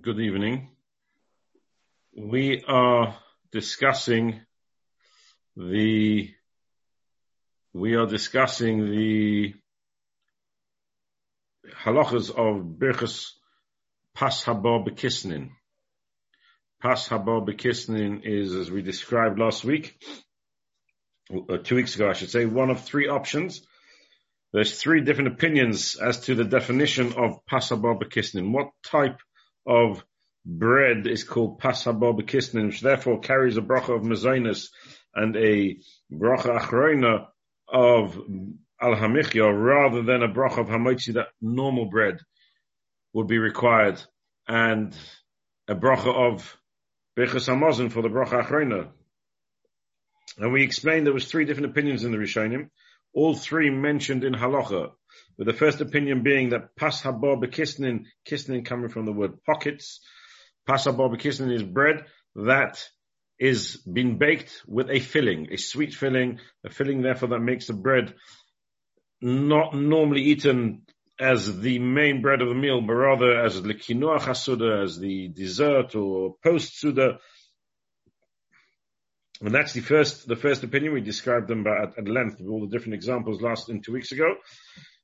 Good evening. We are discussing the we are discussing the halachas of Birchas Pas Haba Bekisnin. Pas Haba Bekisnin is, as we described last week, uh, two weeks ago, I should say, one of three options. There's three different opinions as to the definition of Pas Haba Bekisnin. What type of bread is called pasabah bekisnin, which therefore carries a bracha of mezainis and a bracha achrona of al hamichya rather than a bracha of hamotzi that normal bread would be required, and a bracha of birchas hamazon for the bracha achrona. And we explained there was three different opinions in the Rishonim, all three mentioned in halacha with the first opinion being that pas haba bekisnin, kisnin coming from the word pockets, pas haba bekisnin is bread that is been baked with a filling, a sweet filling, a filling therefore that makes the bread not normally eaten as the main bread of the meal, but rather as the kinuach chasuda, as the dessert or post suda. And that's the first, the first opinion. We described them at, at length with all the different examples last in two weeks ago.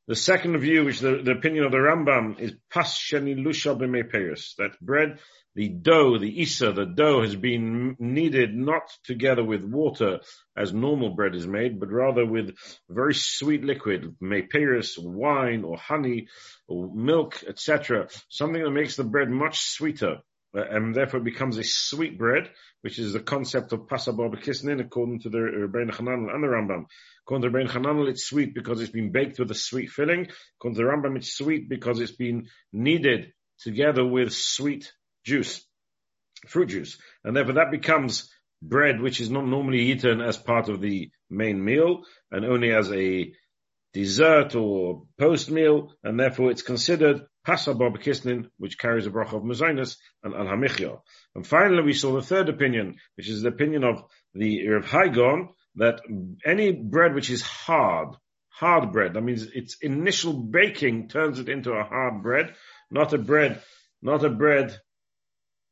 The second view, which the, the opinion of the Rambam is pas shenilusha b'meiperis, that bread, the dough, the isa, the dough has been kneaded not together with water as normal bread is made, but rather with very sweet liquid, meiperis, wine or honey or milk, etc. Something that makes the bread much sweeter. Uh, and therefore it becomes a sweet bread, which is the concept of pasabah b'kisnin, according to the Rebbeinu Hanan and the Rambam. According to Rebbeinu Hanan, it's sweet because it's been baked with a sweet filling. According to the Rambam, it's sweet because it's been kneaded together with sweet juice, fruit juice. And therefore that becomes bread which is not normally eaten as part of the main meal and only as a dessert or post meal, and therefore it's considered Pasa Barbakisnin, which carries a bracha of Mazinus and Al Hamichya. And finally, we saw the third opinion, which is the opinion of the Rav Hai Gaon, that any bread which is hard, hard bread, that means its initial baking turns it into a hard bread, not a bread, not a bread,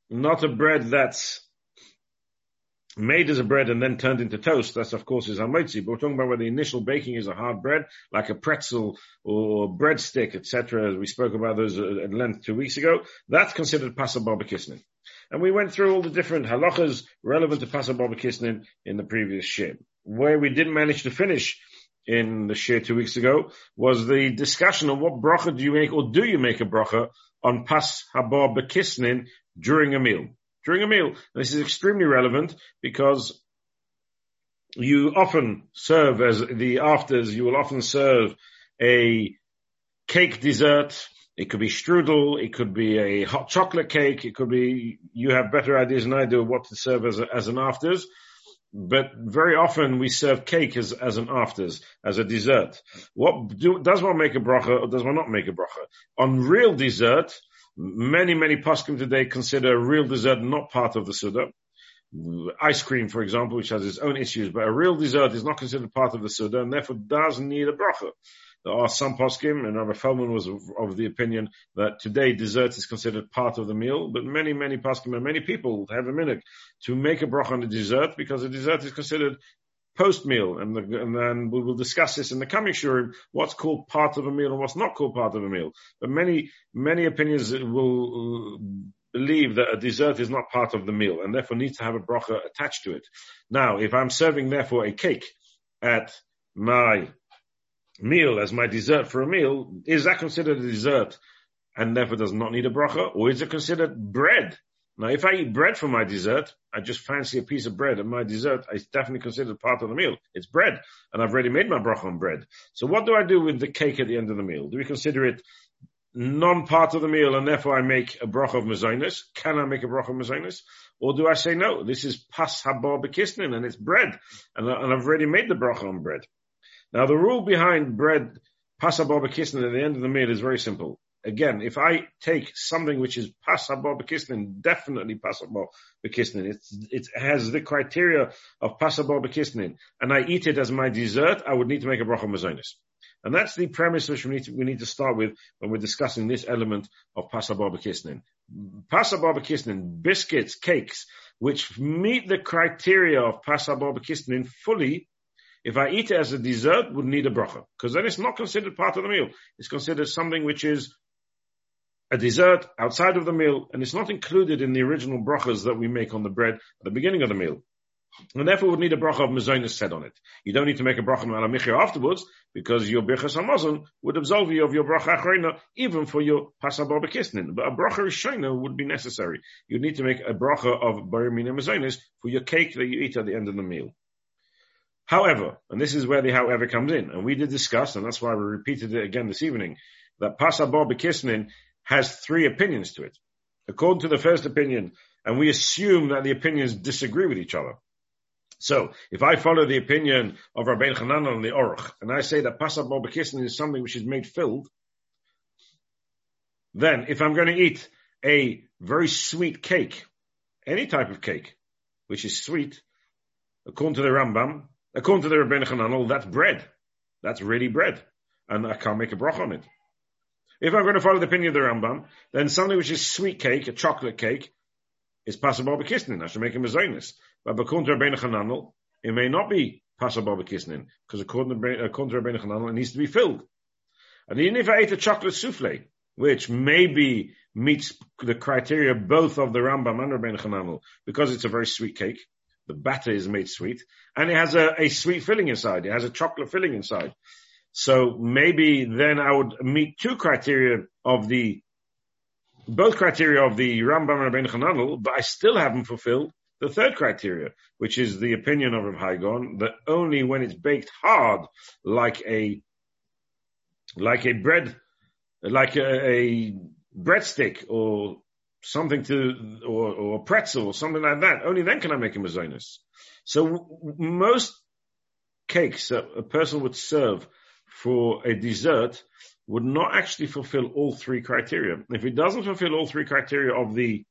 not a bread that's made as a bread and then turned into toast, that's of course is hamotzi. But we're talking about where the initial baking is a hard bread, like a pretzel or breadstick, etc. We spoke about those uh, at length two weeks ago, that's considered pasal barbekisnin. And we went through all the different halachas relevant to pasal barbekisnin in the previous shir. Where we didn't manage to finish in the shir two weeks ago was the discussion of what bracha do you make or do you make a bracha on pas habar during a meal during a meal. This is extremely relevant because you often serve as the afters, you will often serve a cake dessert. It could be strudel. It could be a hot chocolate cake. It could be, you have better ideas than I do what to serve as, a, as an afters. But very often we serve cake as, as an afters, as a dessert. What do, does one make a bracha or does one not make a bracha? On real dessert, Many, many poskim today consider a real dessert not part of the Suda. Ice cream, for example, which has its own issues, but a real dessert is not considered part of the Suda and therefore doesn't need a bracha. There are some poskim, and Rabbi Feldman was of the opinion that today dessert is considered part of the meal, but many, many poskim and many people have a minute to make a bracha on the dessert because the dessert is considered post meal, and, the, and, then we will discuss this in the coming shurim. What's called part of a meal and what's not called part of a meal. But many many opinions will uh, believe that a dessert is not part of the meal and therefore needs to have a bracha attached to it. Now, if I'm serving therefore a cake at my meal as my dessert for a meal, is that considered a dessert and therefore does not need a bracha, or is it considered bread now, if I eat bread for my dessert, I just fancy a piece of bread and my dessert, I definitely consider part of the meal. It's bread, and I've already made my bracha on bread. So what do I do with the cake at the end of the meal? Do we consider it non-part of the meal and therefore I make a bracha of mezainis? Can I make a bracha of mezainis? Or do I say no, this is pas habar bekisnin and it's bread, and, and I've already made the bracha on bread. Now the rule behind bread, pas habar bekisnin at the end of the meal is very simple again, if I take something which is pasabah bekisnin, definitely pasabah bekisnin, it has the criteria of pasabah bekisnin, and I eat it as my dessert, I would need to make a bracha mazonis. And that's the premise which we need, to, we need to start with when we're discussing this element of pasabah bekisnin. pasababa kisnin, biscuits, cakes, which meet the criteria of pasababa kisnin fully, if I eat it as a dessert, would need a bracha. Because then it's not considered part of the meal. It's considered something which is a dessert outside of the meal, and it's not included in the original brachas that we make on the bread at the beginning of the meal. And therefore would need a bracha of mezainis said on it. You don't need to make a bracha on al hamichya afterwards, because your birchas hamazon would absolve you of your bracha achrona, even for your pasabah bekisnin. But a bracha rishona would be necessary. You'd need to make a bracha of barimina mezainis for your cake that you eat at the end of the meal. However, and this is where the however comes in, and we did discuss, and that's why we repeated it again this evening, that pasabah bekisnin has three opinions to it. According to the first opinion, and we assume that the opinions disagree with each other. So, if I follow the opinion of Rabbein Hanan on the Orch, and I say that Pasach Bobakisn is something which is made filled, then if I'm going to eat a very sweet cake, any type of cake, which is sweet, according to the Rambam, according to the Rabbein Hanan, that's bread. That's really bread. And I can't make a brach on it. If I'm going to follow the opinion of the Rambam, then something which is sweet cake, a chocolate cake, is pas haba b'kisnin. I should make him a zionist. But according to Rabbeinu Chananel, it may not be pas haba b'kisnin, because according to, according to Rabbeinu Chananel, it needs to be filled. And even if I ate a chocolate souffle, which maybe meets the criteria both of the Rambam and Rabbeinu Chananel, because it's a very sweet cake, the batter is made sweet, and it has a, a sweet filling inside. It has a chocolate filling inside. So maybe then I would meet two criteria of the, both criteria of the Rambam and Rabbeinu Chananel, but I still haven't fulfilled the third criteria, which is the opinion of Rav Hai Gaon, that only when it's baked hard, like a, like a bread, like a, a breadstick or something to, or, or pretzel or something like that, only then can I make a mezonus. So most cakes that a person would serve for a dessert would not actually fulfill all three criteria. If it doesn't fulfill all three criteria of the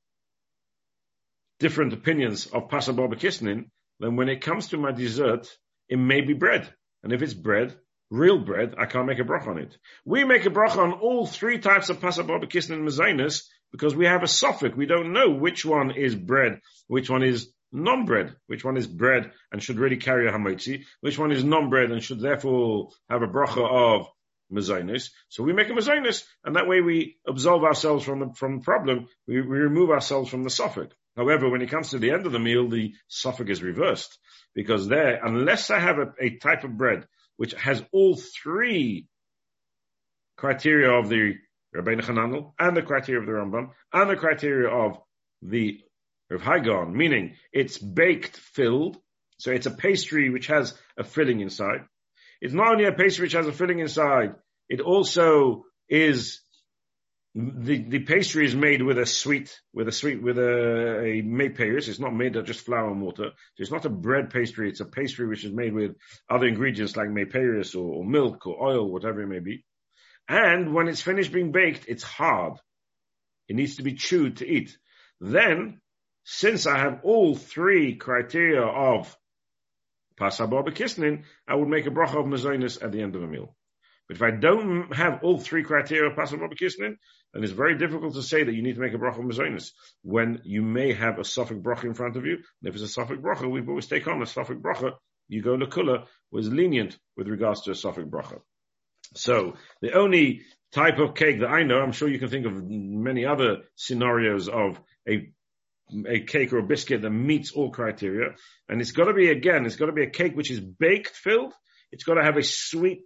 different opinions of Pasa Kisnin, then when it comes to my dessert, it may be bread. And if it's bread, real bread, I can't make a bracha on it. We make a bracha on all three types of Pasa Kisnin Mazinus because we have a sofik. We don't know which one is bread, which one is non-bread, which one is bread and should really carry a hamotzi, which one is non-bread and should therefore have a bracha of mezainis. So we make a mezainis, and that way we absolve ourselves from the, from the problem. We, we remove ourselves from the sofik. However, when it comes to the end of the meal, the sofik is reversed because there, unless I have a, a type of bread which has all three criteria of the Rabbeinu Hananel and the criteria of the Rambam and the criteria of the Rav Hai Gaon, meaning it's baked filled, so it's a pastry which has a filling inside. It's not only a pastry which has a filling inside, it also is the, the pastry is made with a sweet, with a sweet, with a, a meiperis. It's not made of just flour and water. So it's not a bread pastry. It's a pastry which is made with other ingredients like meiperis or, or milk or oil, whatever it may be. And when it's finished being baked, it's hard. It needs to be chewed to eat. Then, since I have all three criteria of pasabah bekisnin, I would make a bracha of mazonis at the end of a meal. But if I don't have all three criteria of pasabah bekisnin, and it's very difficult to say that you need to make a bracha of mazonis when you may have a sofik bracha in front of you. And if it's a sofik bracha, we always take on a sofik bracha. You go kula was lenient with regards to a sofik bracha. So the only type of cake that I know, I'm sure you can think of many other scenarios of a a cake or a biscuit that meets all criteria. And it's got to be, again, it's got to be a cake which is baked filled. It's got to have a sweet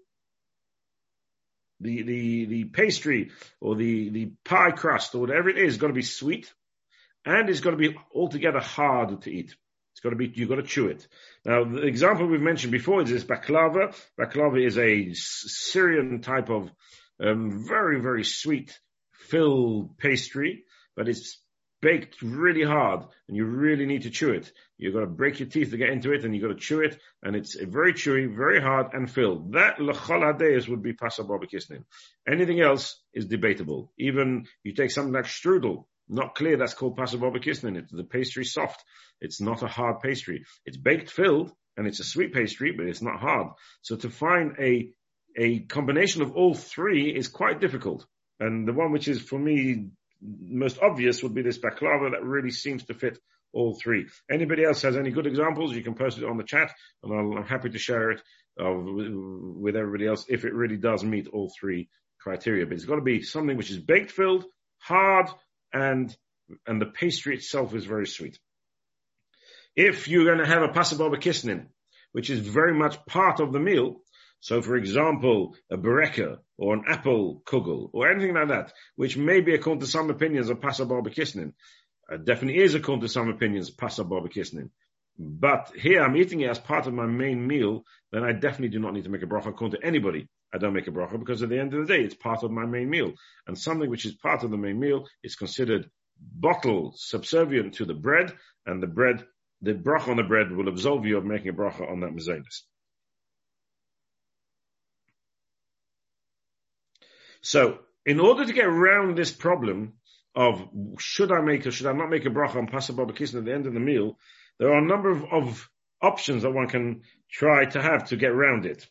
the, the, the pastry or the, the pie crust or whatever it is, got to be sweet and it's got to be altogether hard to eat. It's got to be, you've got to chew it. Now, the example we've mentioned before is this baklava. Baklava is a Syrian type of um, very, very sweet filled pastry, but it's baked really hard and you really need to chew it. You've got to break your teeth to get into it and you've got to chew it and it's very chewy, very hard and filled. That lechol hadeyas would be pasababa kisnin. Anything else is debatable. Even you take something like strudel, not clear that's called pasababa kisnin. It's the pastry soft. It's not a hard pastry. It's baked filled and it's a sweet pastry, but it's not hard. So to find a, a combination of all three is quite difficult. And the one which is for me most obvious would be this baklava that really seems to fit all three. Anybody else has any good examples? You can post it on the chat, and i am happy to share it uh, with everybody else if it really does meet all three criteria. But it's got to be something which is baked filled, hard, and and the pastry itself is very sweet. If you're going to have a pasababa kisnin, which is very much part of the meal, so for example, a bereka or an apple kugel or anything like that, which may be according to some opinions a pasababa kisnin, uh, definitely is according to some opinions pasababa kisnin. But here I'm eating it as part of my main meal, then I definitely do not need to make a bracha according to anybody. I don't make a bracha because at the end of the day, it's part of my main meal. And something which is part of the main meal is considered batel subservient to the bread, and the bread, the bracha on the bread will absolve you of making a bracha on that mezainis. So, in order to get around this problem of should I make or should I not make a bracha on pasababa kisn at the end of the meal, there are a number of, of options that one can try to have to get around it.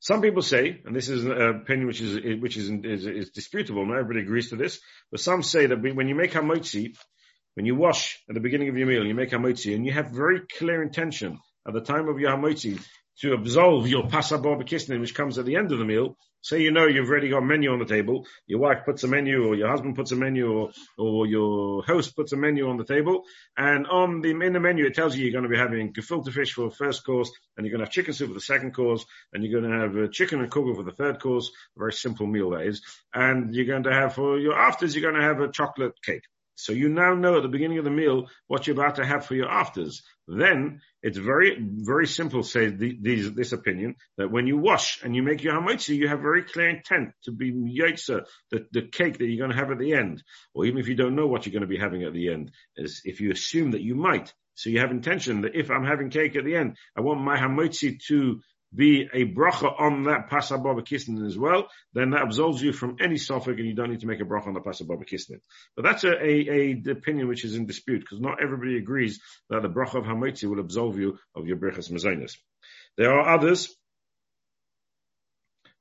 Some people say, and this is an uh, opinion which is which is, is, is disputable. Not everybody agrees to this, but some say that when you make hamotzi, when you wash at the beginning of your meal, you make hamotzi, and you have very clear intention at the time of your hamotzi to absolve your pasabah kisnin, which comes at the end of the meal, Say you know you've already got a menu on the table, your wife puts a menu or your husband puts a menu or, or your host puts a menu on the table. And on the, in the menu it tells you you're going to be having gefilte fish for the first course and you're going to have chicken soup for the second course and you're going to have a chicken and kugel for the third course, a very simple meal that is, and you're going to have for your afters you're going to have a chocolate cake. So you now know at the beginning of the meal what you're about to have for your afters. Then it's very, very simple, say the, these, this opinion, that when you wash and you make your hamaitzi, you have very clear intent to be yaitza, the, the cake that you're going to have at the end. Or even if you don't know what you're going to be having at the end, is if you assume that you might. So you have intention that if I'm having cake at the end, I want my hamaitzi to be a bracha on that pasababa kisnin as well, then that absolves you from any sofik and you don't need to make a bracha on the pasababa kisnin. But that's a, a, a, opinion which is in dispute because not everybody agrees that the bracha of hamitzi will absolve you of your brachas mazonis. There are others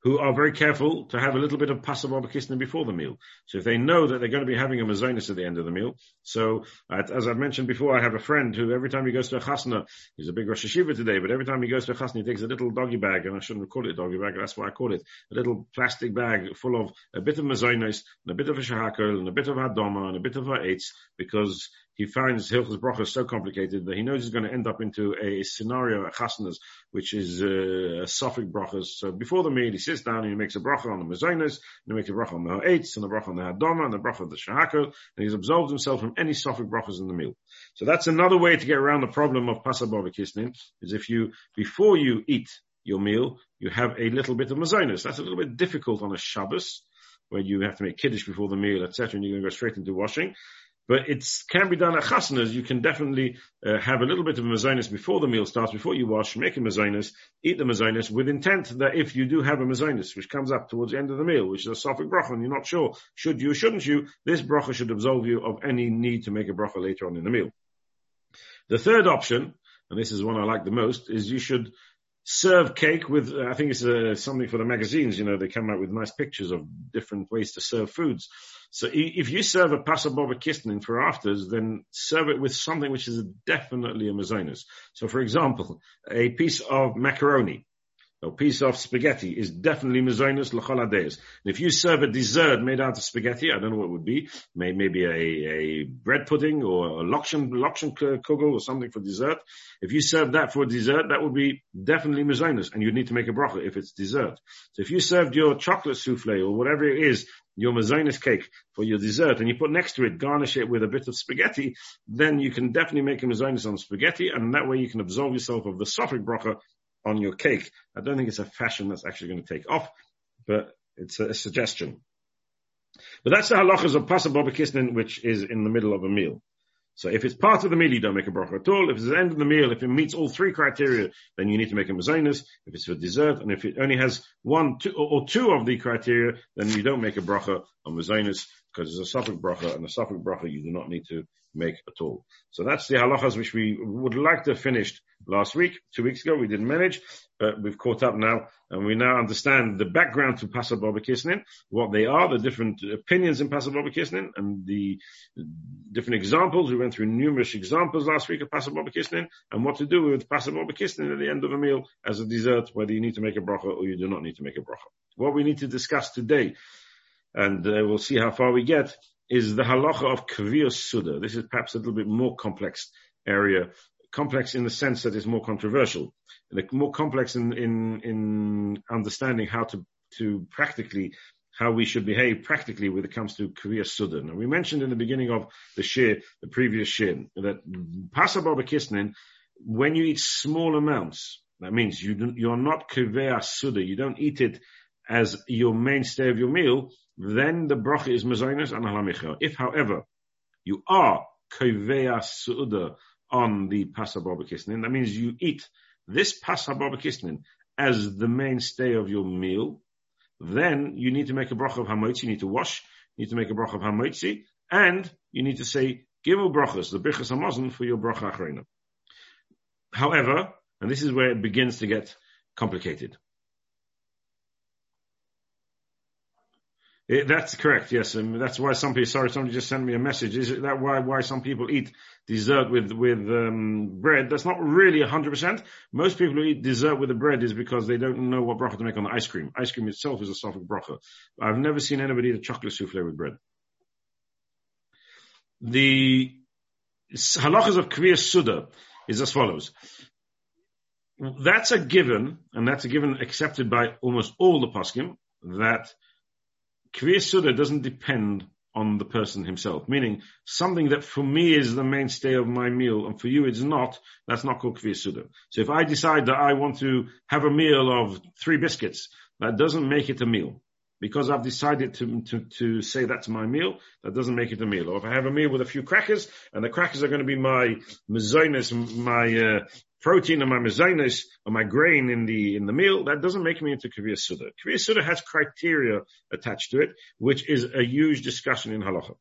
who are very careful to have a little bit of pasav kisna before the meal. So if they know that they're going to be having a mazonis at the end of the meal, so uh, as I've mentioned before, I have a friend who every time he goes to a chasna, he's a big Rosh Hayeshiva today, but every time he goes to a chasna, he takes a little doggy bag, and I shouldn't called it a doggy bag, that's why I call it, a little plastic bag full of a bit of mazonis, and a bit of a shahakal, and a bit of hadoma, and a bit of a eitz, because he finds Hilchas Bracha so complicated that he knows he's going to end up into a scenario at Chasnas, which is uh, a Sophic Brachas. So before the meal, he sits down and he makes a bracha on the Mazonas, and he makes a bracha on the Ha'etz, and a bracha on the Hadoma, and a bracha on the Shahakal, and he's absolved himself from any Sophic Brachas in the meal. So that's another way to get around the problem of Pasabova Kisnin, is if you, before you eat your meal, you have a little bit of Mazonas. That's a little bit difficult on a Shabbos, where you have to make kiddush before the meal, etc., and you're going to go straight into washing. But it can be done at chasnas. You can definitely uh, have a little bit of mazonis before the meal starts, before you wash, make a mazonis, eat the mazonis with intent that if you do have a mazonis, which comes up towards the end of the meal, which is a sophic bracha, and you're not sure, should you, shouldn't you, this bracha should absolve you of any need to make a bracha later on in the meal. The third option, and this is one I like the most, is you should serve cake with, I think it's uh, something for the magazines, you know, they come out with nice pictures of different ways to serve foods. So if you serve a pasababa kisnin for afters, then serve it with something which is definitely a mazonis. So for example, a piece of macaroni, a piece of spaghetti is definitely mazonis l'chol If you serve a dessert made out of spaghetti, I don't know what it would be, maybe a, a bread pudding or a lokshen, lokshen kugel or something for dessert. If you serve that for dessert, that would be definitely mazonis and you'd need to make a bracha if it's dessert. So if you served your chocolate souffle or whatever it is your mazonis cake for your dessert and you put next to it, garnish it with a bit of spaghetti, then you can definitely make a mazonis on spaghetti and that way you can absolve yourself of the sophic bracha on your cake. I don't think it's a fashion that's actually going to take off, but it's a, a suggestion. But that's the halachas of pasabobakisnin, which is in the middle of a meal. So if it's part of the meal, you don't make a bracha at all. If it's the end of the meal, if it meets all three criteria, then you need to make a mazonis. If it's for dessert, and if it only has one, two, or two of the criteria, then you don't make a bracha on mazonis. because it's a sofik bracha, and a sofik bracha you do not need to make at all. So that's the halachas which we would like to have finished last week, two weeks ago. We didn't manage, but we've caught up now, and we now understand the background to Pasal Baba what they are, the different opinions in Pasal Baba and the different examples. We went through numerous examples last week of Pasal Baba and what to do with Pasal Baba at the end of a meal as a dessert, whether you need to make a bracha or you do not need to make a bracha. What we need to discuss today, and uh, we'll see how far we get, is the halacha of Kviyos Suda. This is perhaps a little bit more complex area, complex in the sense that it's more controversial, more complex in, in, in understanding how to, to practically how we should behave practically when it comes to Kviya Suda. Now, we mentioned in the beginning of the shir, the previous shir, that Pasababa Kisnin, when you eat small amounts, that means you, do, you're not Kviya Suda, you don't eat it as your mainstay of your meal, then the bracha is mezainis and. If, however, you are koveya suda on the pasa barbekisnin, that means you eat this pasa barbekisnin as the mainstay of your meal, then you need to make a bracha of hamotzi, you need to wash, you need to make a bracha of hamotzi, and you need to say gimel brachas, the brichas hamazon for your bracha achrena. However, and this is where it begins to get complicated. It, that's correct. Yes, and that's why some people. Sorry, somebody just sent me a message. Is it that why why some people eat dessert with with um, bread? That's not really hundred percent. Most people who eat dessert with the bread is because they don't know what bracha to make on the ice cream. Ice cream itself is a soft bracha. I've never seen anybody eat a chocolate souffle with bread. The halachas of Kviya Suda is as follows. That's a given, and that's a given accepted by almost all the poskim that Kviya doesn't depend on the person himself, meaning something that for me is the mainstay of my meal and for you it's not, that's not called Kviya So if I decide that I want to have a meal of three biscuits, that doesn't make it a meal. Because I've decided to, to, to say that's my meal, that doesn't make it a meal. Or if I have a meal with a few crackers, and the crackers are going to be my mezonis, my uh, protein and my mezainis or my grain in the in the meal, that doesn't make me into Kaviyah Suda. Kaviyah Suda has criteria attached to it, which is a huge discussion in halacha.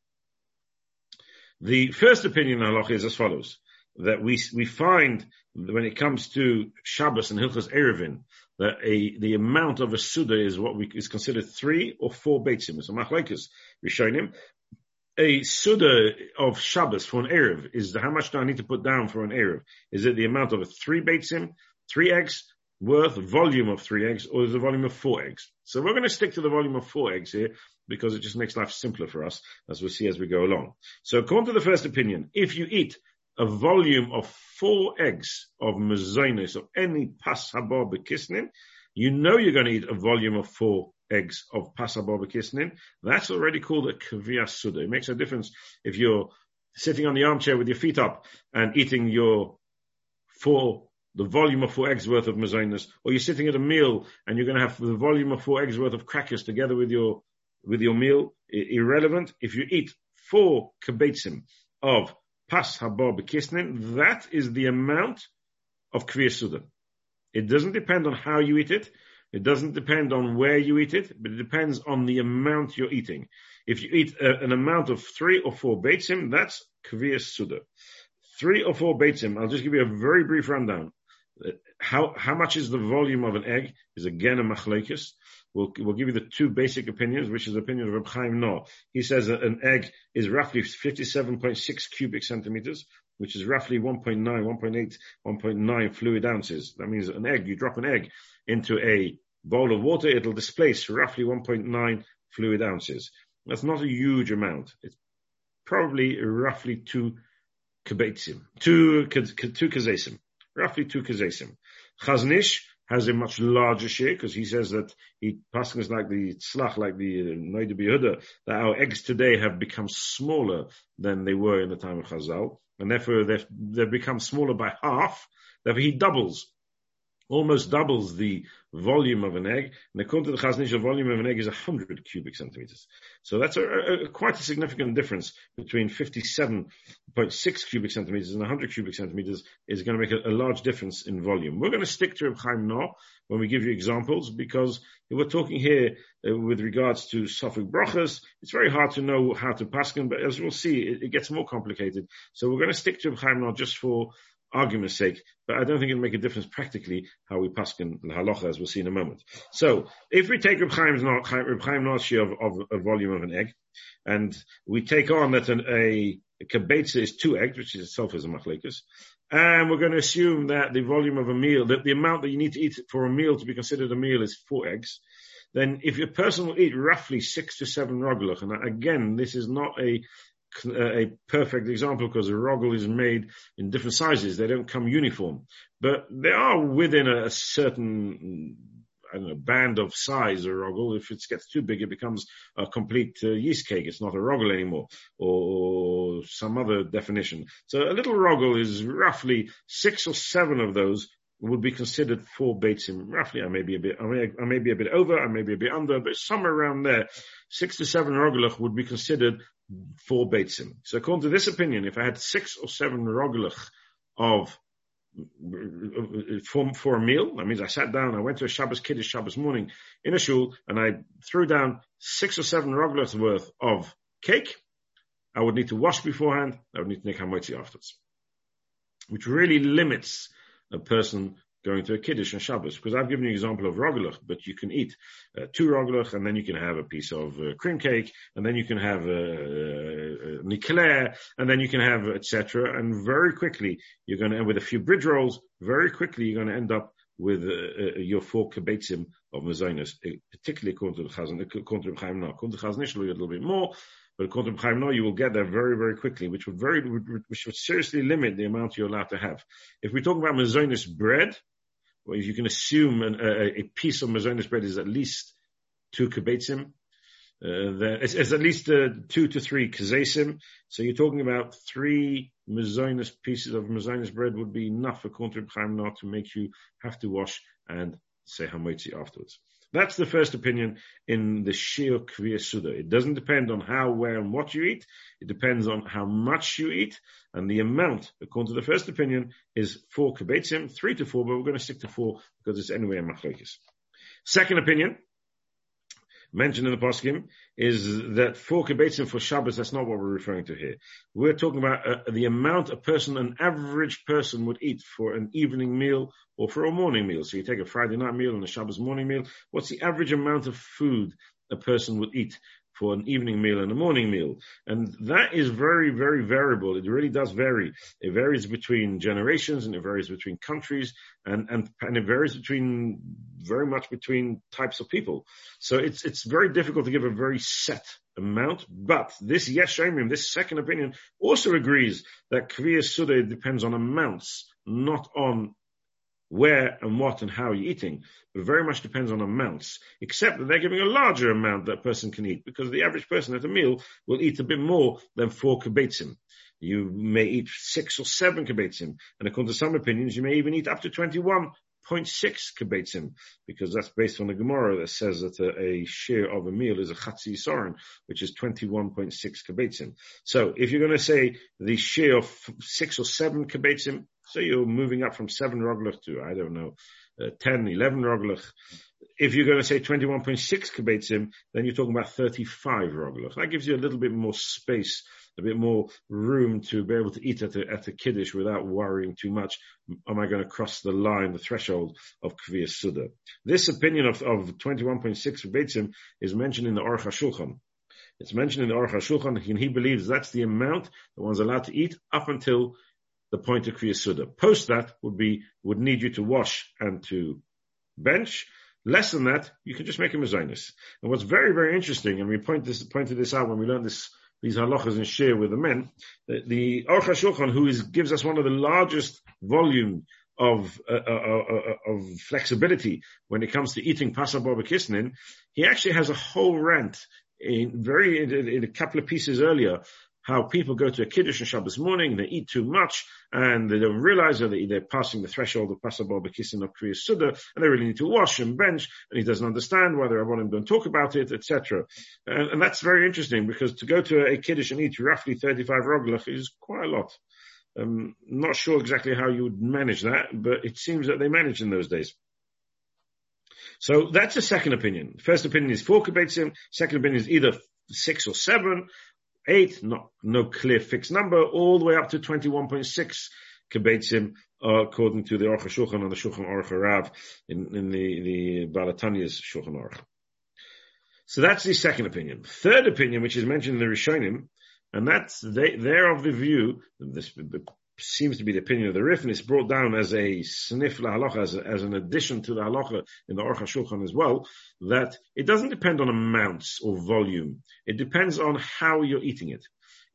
The first opinion in halacha is as follows: that we we find when it comes to Shabbos and Hilchas Eruvin that a the amount of a Suda is what we is considered three or four beitzim. So machlekes rishonim a Suda of Shabbos for an Erev is how much do I need to put down for an Erev? Is it the amount of three Beitzim, three eggs worth, volume of three eggs, or is it the volume of four eggs? So we're going to stick to the volume of four eggs here because it just makes life simpler for us as we'll see as we go along. So according to the first opinion, if you eat a volume of four eggs of mezainis or any pas habar bekisnin, you know you're going to eat a volume of four eggs of pasababa kisnin, that's already called a suda. It makes a difference if you're sitting on the armchair with your feet up and eating your four, the volume of four eggs worth of mazonas, or you're sitting at a meal and you're going to have the volume of four eggs worth of crackers together with your, with your meal, I- irrelevant. If you eat four kibetzim of pas habar bekisnin, that is the amount of kviyas suda. It doesn't depend on how you eat it. It doesn't depend on where you eat it, but it depends on the amount you're eating. If you eat a, an amount of three or four beitzim, that's kviyas suda. Three or four beitzim. I'll just give you a very brief rundown. Uh, how how much is the volume of an egg? Is again a machlekes. We'll, we'll give you the two basic opinions, which is the opinion of Reb Chaim. He says that an egg is roughly 57.6 cubic centimeters, which is roughly 1.9, 1.8, 1.9 fluid ounces. That means an egg, you drop an egg into a bowl of water, it'll displace roughly 1.9 fluid ounces. That's not a huge amount. It's probably roughly two kabetzim, two, two kazesim, roughly two kazesim. Chazon Ish has a much larger share because he says that he passes like the tzlach, like the uh, Noda Yehuda, that our eggs today have become smaller than they were in the time of Chazal, and therefore they've, they've become smaller by half. Therefore he doubles almost doubles the volume of an egg. And according to the Chazon Ish, the volume of an egg is 100 cubic centimeters. So that's a, a, quite a significant difference between 57.6 cubic centimeters and 100 cubic centimeters is going to make a, a large difference in volume. We're going to stick to Reb Chaim when we give you examples because we're talking here uh, with regards to Sofik brachas. It's very hard to know how to paskin, but as we'll see, it, it, gets more complicated. So we're going to stick to Reb Chaim now just for argument's sake, but I don't think it'll make a difference practically how we paskin the halacha, as we'll see in a moment. So, if we take Reb Chaim's Reb Chaim of, of a volume of an egg, and we take on that an, a, a is two eggs, which is itself is a machlekes, and we're going to assume that the volume of a meal, that the amount that you need to eat for a meal to be considered a meal is four eggs, then if a person will eat roughly six to seven roglach, and again, this is not a a perfect example because a rogel is made in different sizes. They don't come uniform, but they are within a, certain I don't know, band of size a rogel. If it gets too big, it becomes a complete uh, yeast cake. It's not a rogel anymore, or, or, some other definition. So a little rogel is roughly six or seven of those would be considered four beitzim. Roughly, I may be a bit, I may, I may be a bit over, I may be a bit under, but somewhere around there, six to seven rogelach would be considered four beitzim. So according to this opinion, if I had six or seven rogelach of for, for a meal. That means I sat down, I went to a Shabbos Kiddush Shabbos morning in a shul, and I threw down six or seven roglachs worth of cake. I would need to wash beforehand. I would need to make hamotzi afterwards, which really limits a person going to a kiddush on Shabbos. Because I've given you an example of rogelach, but you can eat uh, two rogelach, and then you can have a piece of uh, cream cake, and then you can have a, a, and then you can have etc. And very quickly you're going to, end with a few bridge rolls, very quickly you're going to end up with uh, uh, your four kibetzim of mezainis, uh, particularly according to the Chazan, according to Chaim According to a little bit more, but according to Chaim you will get there very, very quickly, which would very, which would seriously limit the amount you're allowed to have. If we talk about mazonis bread, well, if you can assume an, a, a, piece of mazonis bread is at least two kibetzim, uh, it's, it's, at least uh, two to three kazesim. So you're talking about three mazonis pieces of mazonis bread would be enough for Chaim to make you have to wash and say hamotzi afterwards. That's the first opinion in the Shir Kviyah Suda. It doesn't depend on how, where, and what you eat. It depends on how much you eat. And the amount, according to the first opinion, is four kibetzim, three to four, but we're going to stick to four because it's anyway a machlekes. Second opinion, mentioned in the poskim is that for kibetzim for Shabbos, that's not what we're referring to here. We're talking about uh, the amount a person, an average person would eat for an evening meal or for a morning meal. So you take a Friday night meal and a Shabbos morning meal. What's the average amount of food a person would eat for an evening meal and a morning meal. And that is very, very variable. It really does vary. It varies between generations and it varies between countries and, and, and it varies between very much between types of people. So it's, it's very difficult to give a very set amount, but this Yesh this second opinion, also agrees that Kviyah Suda depends on amounts, not on where and what and how you're eating, but very much depends on amounts, except that they're giving a larger amount that person can eat, because the average person at a meal will eat a bit more than four kibetzim. You may eat six or seven kibetzim, and according to some opinions, you may even eat up to 21 0.6 kibetzim, because that's based on the Gemara that says that a, a share of a meal is a chatzi soren, which is 21.6 kibetzim. So if you're going to say the share of six or seven kibetzim, so you're moving up from seven roglach to, I don't know, uh, 10, 11 roglach. If you're going to say 21.6 kibetzim, then you're talking about 35 roglach. That gives you a little bit more space a bit more room to be able to eat at a, at a kiddush without worrying too much. Am I going to cross the line, the threshold of Kviyas Suda? This opinion of, of 21.6 Beitzim is mentioned in the Aruch HaShulchan. It's mentioned in the Aruch HaShulchan, and he believes that's the amount that one's allowed to eat up until the point of Kviyas Suda. Post that would be, would need you to wash and to bench. Less than that, you can just make him a mezainis. And what's very, very interesting, and we point this, pointed this out when we learned this these halachas and share with the men. The, the Aruch HaShulchan, who is, gives us one of the largest volume of, uh, uh, uh, uh of flexibility when it comes to eating pasar barbekisnin, he actually has a whole rant in very, in, in a couple of pieces earlier, how people go to a Kiddush on Shabbos morning, they eat too much, and they don't realize that they're passing the threshold of Pasabal Bekissin of Kviya Suda, and they really need to wash and bench, and he doesn't understand why the Rabbanim don't talk about it, etc. And, and, that's very interesting, because to go to a Kiddush and eat roughly 35 roglach is quite a lot. I'm not sure exactly how you would manage that, but it seems that they managed in those days. So that's a second opinion. First opinion is four kibbaitzim. Second opinion is either six or seven, eight, not, no clear fixed number, all the way up to 21.6 kibbaitzim, uh, according to the Aruch Shulchan and the Shulchan Aruch Rav in, in the, the Baal HaTanya's Shulchan Aruch. So that's the second opinion. Third opinion, which is mentioned in the Rishonim, and that's, they, they're of the view, this seems to be the opinion of the Rif, and it's brought down as a sniff la halacha, as, as an addition to the halacha in the Aruch Shulchan as well, that it doesn't depend on amounts or volume. It depends on how you're eating it.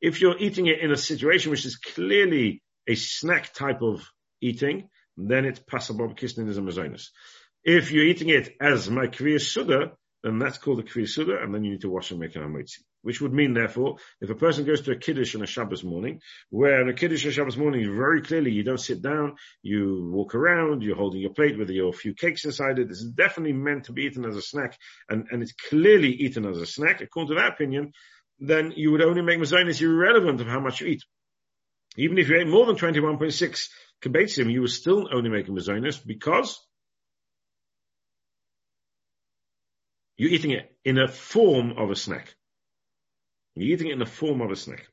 If you're eating it in a situation which is clearly a snack type of eating, then it's passable kisninism as If you're eating it as my kviya suda, then that's called a kviya suda, and then you need to wash and make an amitzi. Which would mean, therefore, if a person goes to a kiddush on a Shabbos morning, where in a kiddush on a Shabbos morning, very clearly you don't sit down, you walk around, you're holding your plate with your few cakes inside it. This is definitely meant to be eaten as a snack, and, and it's clearly eaten as a snack. According to that opinion, then you would only make mazonis irrelevant of how much you eat. Even if you ate more than 21.6 kibbaitzim, you would still only make a mazonis because you're eating it in a form of a snack. You're eating it in the form of a snack.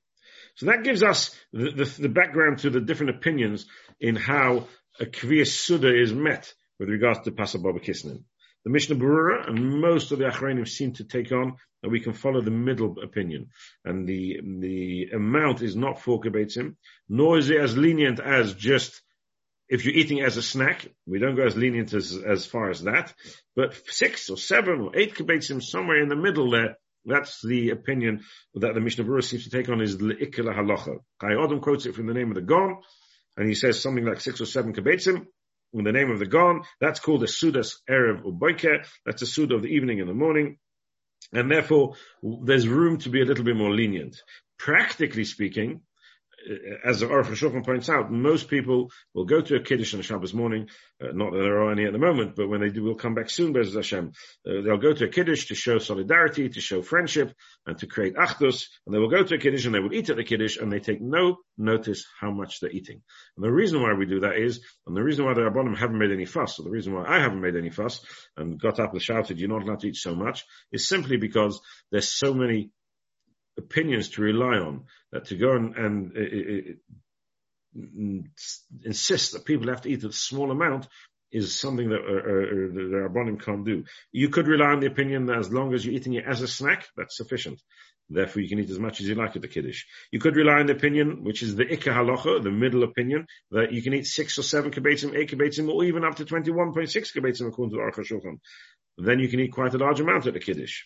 So that gives us the, the, the background to the different opinions in how a Kviyas Suda is met with regards to Pasal Baba Kisnin. The Mishnah Berurah and most of the Achronim seem to take on that we can follow the middle opinion. And the, the amount is not four kibetzim, nor is it as lenient as just if you're eating as a snack. We don't go as lenient as, as far as that, but six or seven or eight kibetzim, somewhere in the middle there, that's the opinion that the Mishnah Berurah seems to take on is Le'ikela halacha. Chai Odom quotes it from the name of the Gon, and he says something like six or seven kabetzim in the name of the Gon. That's called a Sudas Erev Uboike. That's a Suda of the evening and the morning. And therefore, there's room to be a little bit more lenient. Practically speaking, as the Aruch Shulchan points out, most people will go to a Kiddush on Shabbos morning, uh, not that there are any at the moment, but when they do, we'll come back soon, Bez Hashem. Uh, they'll go to a Kiddush to show solidarity, to show friendship, and to create achdus, and they will go to a Kiddush and they will eat at the Kiddush, and they take no notice how much they're eating. And the reason why we do that is, and the reason why the Rabbanim haven't made any fuss, or the reason why I haven't made any fuss, and got up and shouted, you're not allowed to eat so much, is simply because there's so many opinions to rely on, that to go and, and uh, uh, insist that people have to eat a small amount is something that uh, uh, the Rabbanim can't do. You could rely on the opinion that as long as you're eating it as a snack, that's sufficient. Therefore, you can eat as much as you like at the Kiddush. You could rely on the opinion, which is the Ikka Halacha, the middle opinion, that you can eat six or seven kibbetzim, eight kibbetzim, or even up to 21.6 kibbetzim according to the Aruch. Then you can eat quite a large amount at the Kiddush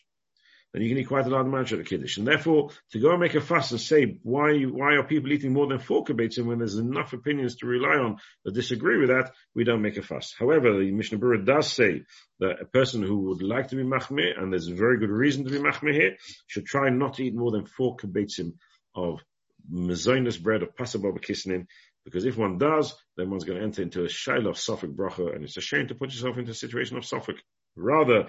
then you can eat quite a lot of mancha at Kiddush. And therefore, to go and make a fuss and say, why, why are people eating more than four kibbetzim when there's enough opinions to rely on that disagree with that, we don't make a fuss. However, the Mishnah Berurah does say that a person who would like to be machmir, and there's a very good reason to be machmir here, should try not to eat more than four kibbetzim of mezonus bread of pasababa kisnin, because if one does, then one's going to enter into a shaila of Sofik bracha, and it's a shame to put yourself into a situation of Sofik. Rather,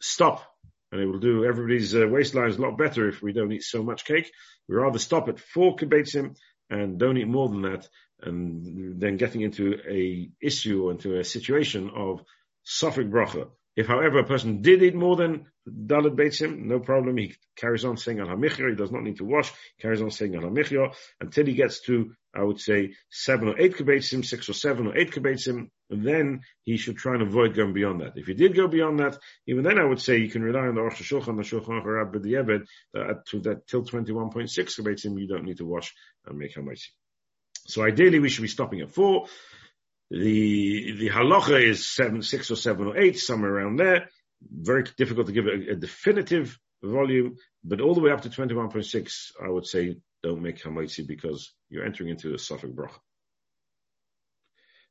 stop and it will do everybody's uh, waistlines a lot better if we don't eat so much cake. We rather stop at four kibbetzim and don't eat more than that, and then getting into a issue or into a situation of Sofik bracha. If, however, a person did eat more than Daled Beitzim, no problem. He carries on saying Al HaMichya. He does not need to wash. He carries on saying Al HaMichya until he gets to, I would say, seven or eight Kibbetzim, six or seven or eight Kibbetzim. And then he should try and avoid going beyond that. If he did go beyond that, even then I would say you can rely on the Rosh Shulchan, the Shulchan HaRav, Yebed, that uh, to that till 21.6 Kibbetzim, you don't need to wash and make Hamaisi. So ideally we should be stopping at four. The the halacha is seven, six or seven or eight, somewhere around there. Very difficult to give a, a definitive volume, but all the way up to 21.6, I would say don't make hamaitzi because you're entering into a Sofik bracha.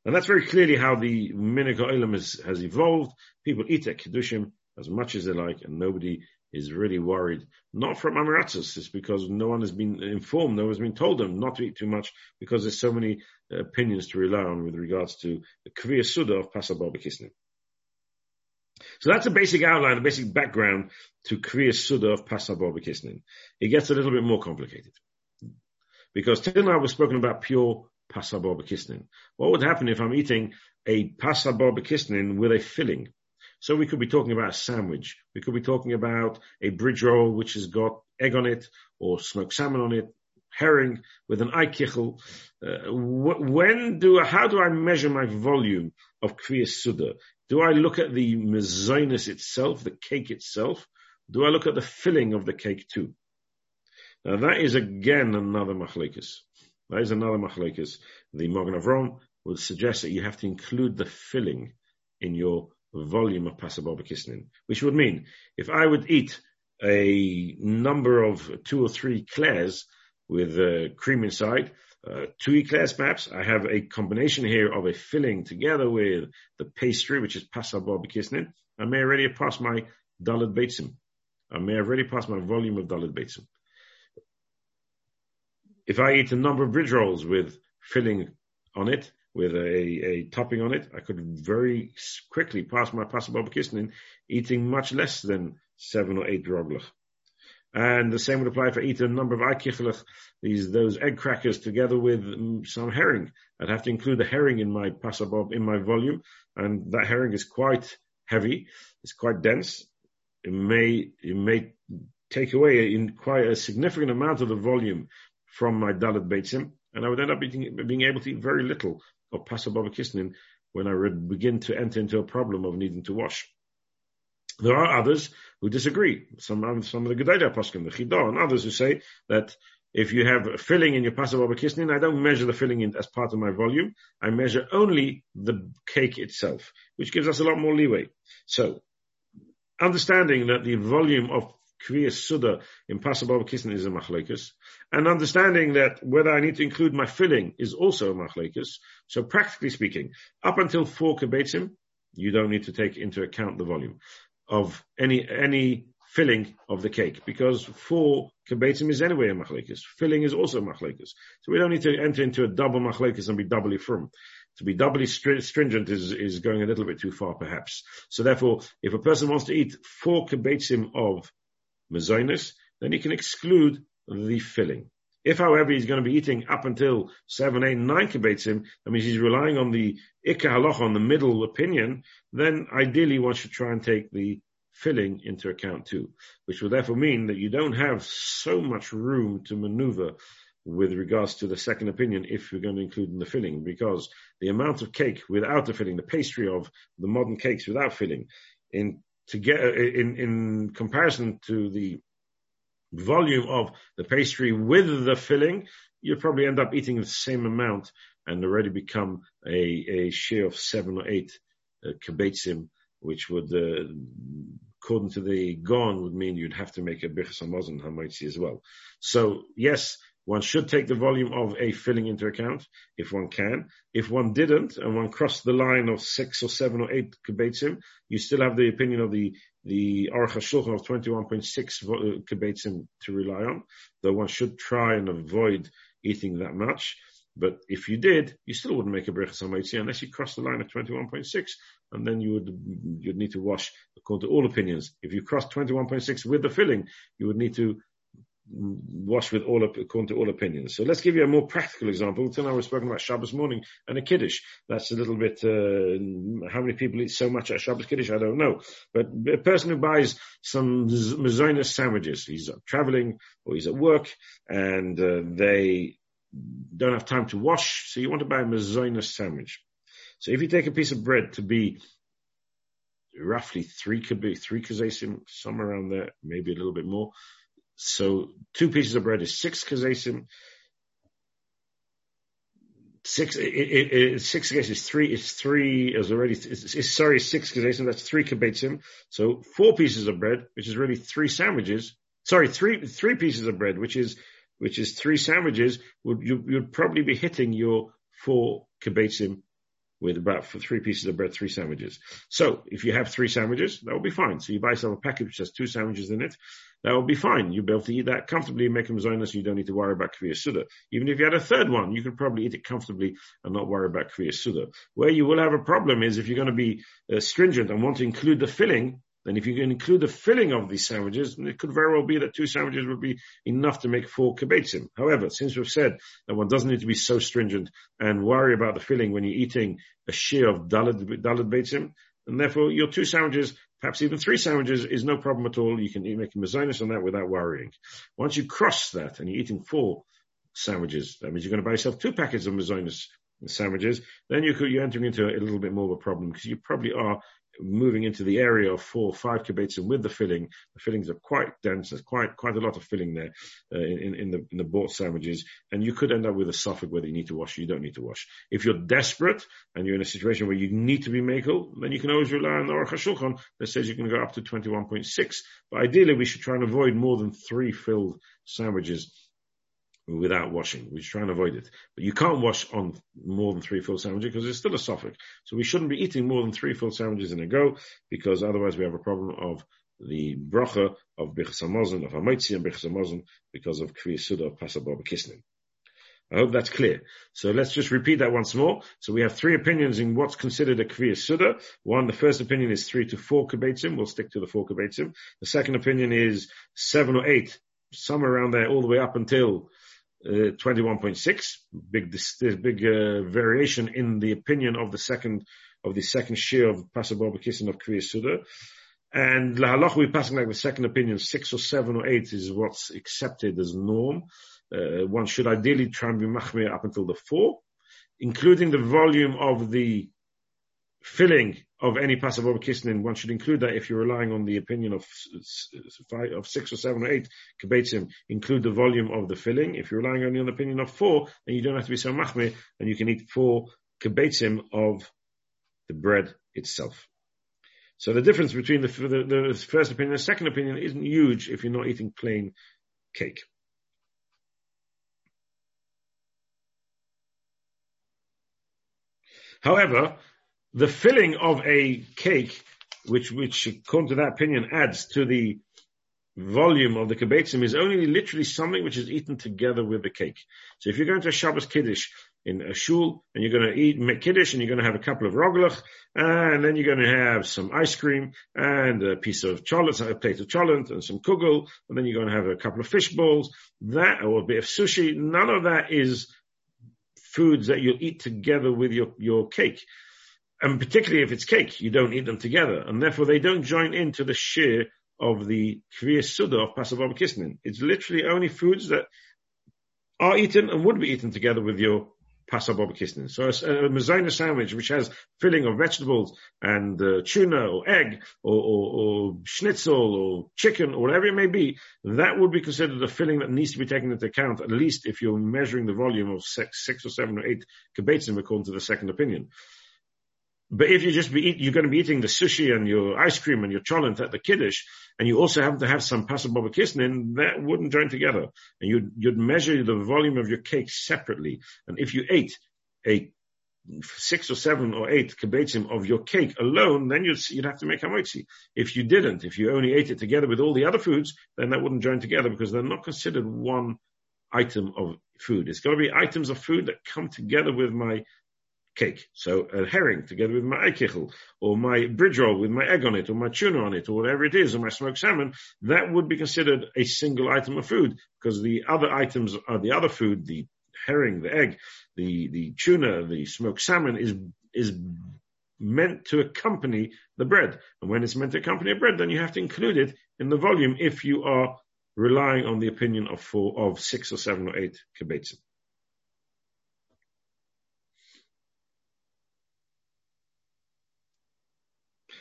And that's very clearly how the minig has evolved. People eat at Kiddushim as much as they like, and nobody is really worried, not from Amaratzis, it's because no one has been informed, no one has been told them not to eat too much because there's so many uh, opinions to rely on with regards to the Kviya Suda of Pasal Barbekisnin. So that's a basic outline, a basic background to Kviya Suda of Pasal Barbekisnin. It gets a little bit more complicated. Because till now we've spoken about pure Pasal Barbekisnin. What would happen if I'm eating a Pasal Barbekisnin with a filling? So we could be talking about a sandwich. We could be talking about a bridge roll which has got egg on it or smoked salmon on it, herring with an eikichel. Uh, when do how do I measure my volume of kviyas suda? Do I look at the mezainis itself, the cake itself? Do I look at the filling of the cake too? Now that is again another machlekes. That is another machlekes. The Magen Avram would suggest that you have to include the filling in your volume of pas haba b'kisnin, which would mean if I would eat a number of two or three eclairs with uh, cream inside, uh, two eclairs perhaps, I have a combination here of a filling together with the pastry, which is pas haba b'kisnin. I may already have passed my daled beitzim. I may have already passed my volume of daled beitzim. If I eat a number of bridge rolls with filling on it, with a, a topping on it, I could very quickly pass my pas haba b'kisnin eating much less than seven or eight roglach. And the same would apply if I eat a number of aikichlach, these, those egg crackers together with mm, some herring. I'd have to include the herring in my pasabob, in my volume. And that herring is quite heavy. It's quite dense. It may, it may take away in quite a significant amount of the volume from my daled beitzim. And I would end up eating, being able to eat very little of pas haba b'kisnin when I would begin to enter into a problem of needing to wash. There are others who disagree. Some, um, some of the Gedaya Poskim, the Chidah, and others who say that if you have a filling in your pas haba b'kisnin, I don't measure the filling in as part of my volume. I measure only the cake itself, which gives us a lot more leeway. So, understanding that the volume of Kviya Suda in pas haba b'kisnin is a machlekes, and understanding that whether I need to include my filling is also a machlekes. So practically speaking, up until four kibetzim, you don't need to take into account the volume of any any filling of the cake because four kibetzim is anyway a machlekes. Filling is also a machlekes. So we don't need to enter into a double machlekes and be doubly from. To be doubly stringent is, is going a little bit too far, perhaps. So therefore, if a person wants to eat four kibetzim of mezainis, then he can exclude the filling. If, however, he's going to be eating up until seven, eight, nine kibetzim, that means he's relying on the ikka halacha, on the middle opinion, then ideally one should try and take the filling into account too, which will therefore mean that you don't have so much room to maneuver with regards to the second opinion if you're going to include in the filling, because the amount of cake without the filling, the pastry of the modern cakes without filling, in to get in in comparison to the volume of the pastry with the filling, you'll probably end up eating the same amount and already become a, a share of seven or eight uh, kibetzim, which would, uh, according to the Gaon, would mean you'd have to make a birchas hamazon hamaitzi as well. So yes, one should take the volume of a filling into account if one can. If one didn't and one crossed the line of six or seven or eight kibetzim, you still have the opinion of the the Aruch HaShulchan of 21.6 uh, kibetzim to rely on, though one should try and avoid eating that much. But if you did, you still wouldn't make a brechas hamaitzi unless you crossed the line of 21.6, and then you would you'd need to wash according to all opinions. If you crossed 21.6 with the filling, you would need to wash with all according to all opinions. So let's give you a more practical example. Till now we're speaking about Shabbos morning and a Kiddush. That's a little bit, uh, how many people eat so much at Shabbos Kiddush? I don't know. But a person who buys some Mazonis sandwiches, he's traveling or he's at work and uh, they don't have time to wash. So you want to buy a Mazonis sandwich. So if you take a piece of bread to be roughly three could be three kazesim, somewhere around there, maybe a little bit more. So two pieces of bread is six kazesim. Six, it, it, it, six is three, is three, is already, is, is sorry, six kazesim, that's three kibetzim. So four pieces of bread, which is really three sandwiches. Sorry, three, three pieces of bread, which is, which is three sandwiches, would, you, would probably be hitting your four kibetzim with about three pieces of bread, three sandwiches. So if you have three sandwiches, that will be fine. So you buy yourself a package which has two sandwiches in it, that will be fine. You'll be able to eat that comfortably and make them zonas, so you don't need to worry about Kviya Suda. Even if you had a third one, you could probably eat it comfortably and not worry about Kviya Suda. Where you will have a problem is if you're going to be uh, stringent and want to include the filling, then if you include the filling of these sandwiches, it could very well be that two sandwiches would be enough to make four kibetzim. However, since we've said that one doesn't need to be so stringent and worry about the filling when you're eating a share of daled, daled beitzim, and therefore your two sandwiches, perhaps even three sandwiches is no problem at all. You can make a mezonus on that without worrying. Once you cross that and you're eating four sandwiches, that means you're going to buy yourself two packets of mezonus sandwiches, then you could, you're entering into a little bit more of a problem because you probably are moving into the area of four five kibetzim with the filling. The fillings are quite dense. There's quite quite a lot of filling there uh, in, in the in the bought sandwiches, and you could end up with a sofik whether you need to wash or you don't need to wash. If you're desperate and you're in a situation where you need to be makel, then you can always rely on the Aruch HaShulchan that says you can go up to 21.6. But ideally, we should try and avoid more than three filled sandwiches without washing. We try and avoid it. But you can't wash on more than three full sandwiches because it's still a sofik. So we shouldn't be eating more than three full sandwiches in a go because otherwise we have a problem of the bracha of Bichas of Amaitzi and Bichas because of Kviya Suda of pas haba b'kisnin. I hope that's clear. So let's just repeat that once more. So we have three opinions in what's considered a Kviya Suda. One, the first opinion is three to four Kibetzim. We'll stick to the four Kibetzim. The second opinion is seven or eight, somewhere around there, all the way up until 21.6, big, this, big uh, variation in the opinion of the second of the second share of pas haba b'kisnin of Kviya Suda. And Lahalach, we're passing like the second opinion, six or seven or eight is what's accepted as norm. Uh, one should ideally try and be machmir up until the four, including the volume of the filling of any passive kisnin, one should include that if you're relying on the opinion of five, of six or seven or eight kibetzim, include the volume of the filling. If you're relying only on the opinion of four, then you don't have to be so machme, and you can eat four kibetzim of the bread itself. So the difference between the, the, the first opinion and the second opinion isn't huge if you're not eating plain cake. However, the filling of a cake, which, which according to that opinion adds to the volume of the kibetzim is only literally something which is eaten together with the cake. So if you're going to a Shabbos Kiddush in a shul and you're going to eat Kiddush and you're going to have a couple of roglach and then you're going to have some ice cream and a piece of cholent, a plate of cholent and some kugel and then you're going to have a couple of fish balls, that or a bit of sushi, none of that is foods that you'll eat together with your, your cake and particularly if it's cake, you don't eat them together, and therefore they don't join into the share of the Kviya Suda of pas haba b'kisnin. It's literally only foods that are eaten and would be eaten together with your pas haba b'kisnin. So a, a sandwich which has filling of vegetables and uh, tuna or egg or, or, or, schnitzel or chicken or whatever it may be, that would be considered a filling that needs to be taken into account, at least if you're measuring the volume of six, six or seven or eight kibetzim according to the second opinion. But if you just be eat, you're going to be eating the sushi and your ice cream and your cholent at the kiddush, and you also happen to have some pas haba b'kisnin, that wouldn't join together. And you'd, you'd measure the volume of your cake separately. And if you ate a six or seven or eight kibetzim of your cake alone, then you'd, you'd have to make hamotzi. If you didn't, if you only ate it together with all the other foods, then that wouldn't join together because they're not considered one item of food. It's got to be items of food that come together with my cake. So a herring together with my eikichel, or my bridge roll with my egg on it, or my tuna on it, or whatever it is, or my smoked salmon, that would be considered a single item of food, because the other items are the other food, the herring, the egg, the, the tuna, the smoked salmon is, is meant to accompany the bread. And when it's meant to accompany a bread, then you have to include it in the volume if you are relying on the opinion of four, of six or seven or eight kibetzim.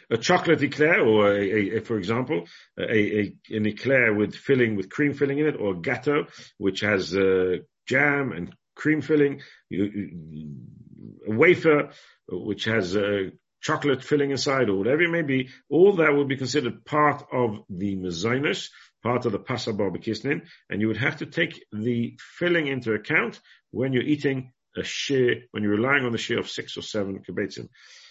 A chocolate eclair, or a, a, a for example, a, an eclair with filling with cream filling in it, or a gâteau which has uh, jam and cream filling, a wafer which has uh, chocolate filling inside, or whatever it may be. All that would be considered part of the mezainis, part of the pas haba b'kisnin, and you would have to take the filling into account when you're eating a share, when you're relying on the share of six or seven kibetzim.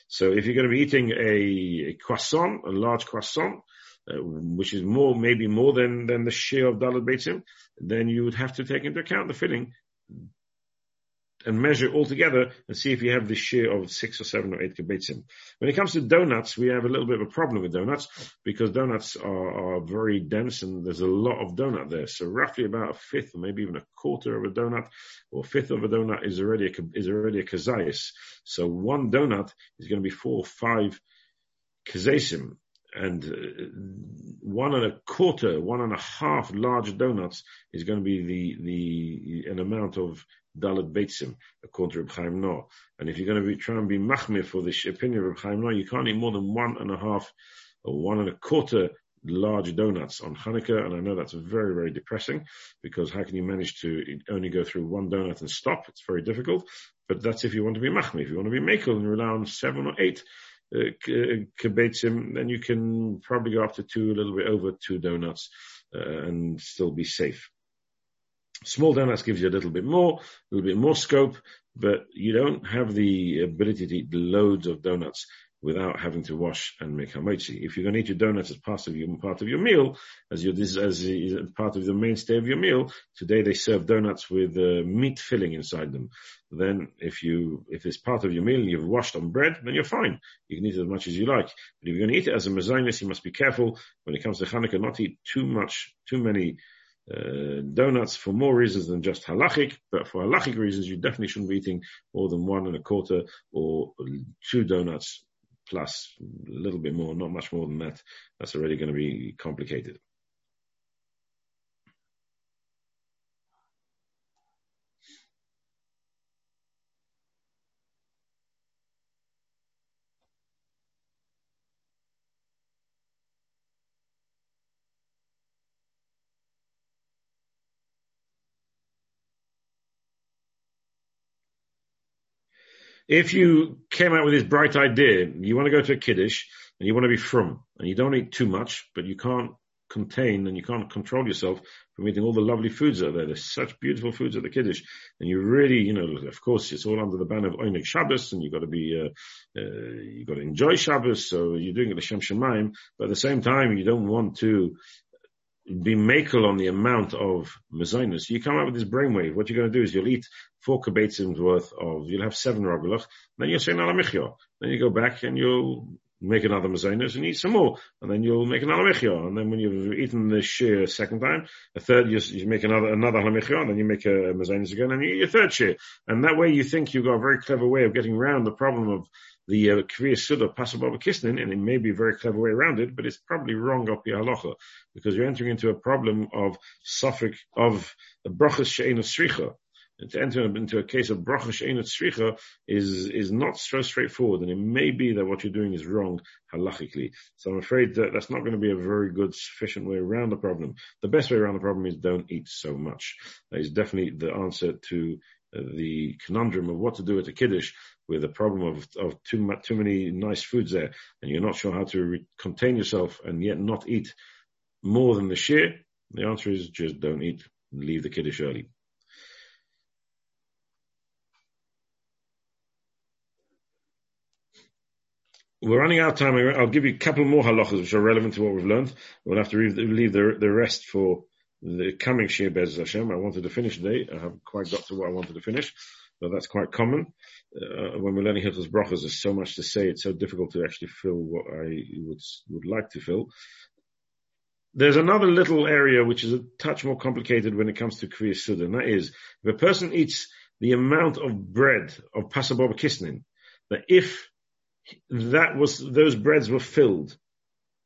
So if you're going to be eating a, croissant, a large croissant, uh, which is more, maybe more than, than the share of Daled Beitzim, then you would have to take into account the filling and measure all together and see if you have the share of six or seven or eight kibetzim. When it comes to donuts, we have a little bit of a problem with donuts because donuts are, are very dense and there's a lot of donut there. So roughly about a fifth or maybe even a quarter of a donut or a fifth of a donut is already a, is already a kazayas. So one donut is going to be four or five kazasim and uh, one and a quarter, one and a half large donuts is going to be the, the, an amount of Daled Beitzim, according to Reb Chaim Noeh. And if you're going to be trying to be machmir for this opinion of Reb Chaim Noeh, you can't eat more than one and a half or one and a quarter large donuts on Hanukkah, and I know that's very, very depressing because how can you manage to only go through one donut and stop? It's very difficult. But that's if you want to be machmir. If you want to be makel and rely on seven or eight uh, kibetzim, then you can probably go up to two, a little bit over two donuts, uh, and still be safe. Small donuts gives you a little bit more, a little bit more scope, but you don't have the ability to eat loads of donuts without having to wash and make hamotzi. If you're going to eat your donuts as part of your part of your meal, as your this as part of the mainstay of your meal, today they serve donuts with uh, meat filling inside them. Then, if you if it's part of your meal and you've washed on bread, then you're fine. You can eat it as much as you like. But if you're going to eat it as a mezainis, you must be careful when it comes to Hanukkah not eat too much, too many uh, donuts for more reasons than just halachic, but for halachic reasons, you definitely shouldn't be eating more than one and a quarter or two donuts plus a little bit more, not much more than that. That's already going to be complicated. If you came out with this bright idea, you want to go to a kiddush and you want to be from, and you don't eat too much, but you can't contain and you can't control yourself from eating all the lovely foods out there. There's such beautiful foods at the kiddush, and you really, you know, of course, it's all under the ban of Oinig Shabbos, and you've got to be, uh, uh, you've got to enjoy Shabbos, so you're doing it Shem Shemaim, but at the same time, you don't want to be makel on the amount of mezainis, you come up with this brainwave. What you're going to do is you'll eat four kibetzim's worth of, you'll have seven ragulach, then you'll say nalamichya. Then you go back and you'll make another mezainis and eat some more, and then you'll make another michya. And then when you've eaten the share a second time, a third, you, you make another another al hamichya, and then you make a, a again, and you eat your third share. And that way, you think you've got a very clever way of getting around the problem of the uh, Kviya Suda pas haba b'kisnin, and it may be a very clever way around it, but it's probably wrong up your halacha, because you're entering into a problem of sofik of brachas she'ena sricha. And to enter into a case of brachas she'ena sricha is, is not so straightforward, and it may be that what you're doing is wrong halachically. So I'm afraid that that's not going to be a very good, sufficient way around the problem. The best way around the problem is don't eat so much. That is definitely the answer to uh, the conundrum of what to do at a kiddush with a problem of, of too much, too many nice foods there, and you're not sure how to re- contain yourself and yet not eat more than the share, the answer is just don't eat. and Leave the kiddush early. We're running out of time. I'll give you a couple more halachas which are relevant to what we've learned. We'll have to leave the, the rest for the coming Shir Bez Hashem. I wanted to finish today. I haven't quite got to what I wanted to finish, that's quite common. Uh, when we're learning Hilchos Brachos, there's so much to say. It's so difficult to actually fill what I would would like to fill. There's another little area which is a touch more complicated when it comes to Kviya Suda, and that is if a person eats the amount of bread of pas haba b'kisnin, that if that was those breads were filled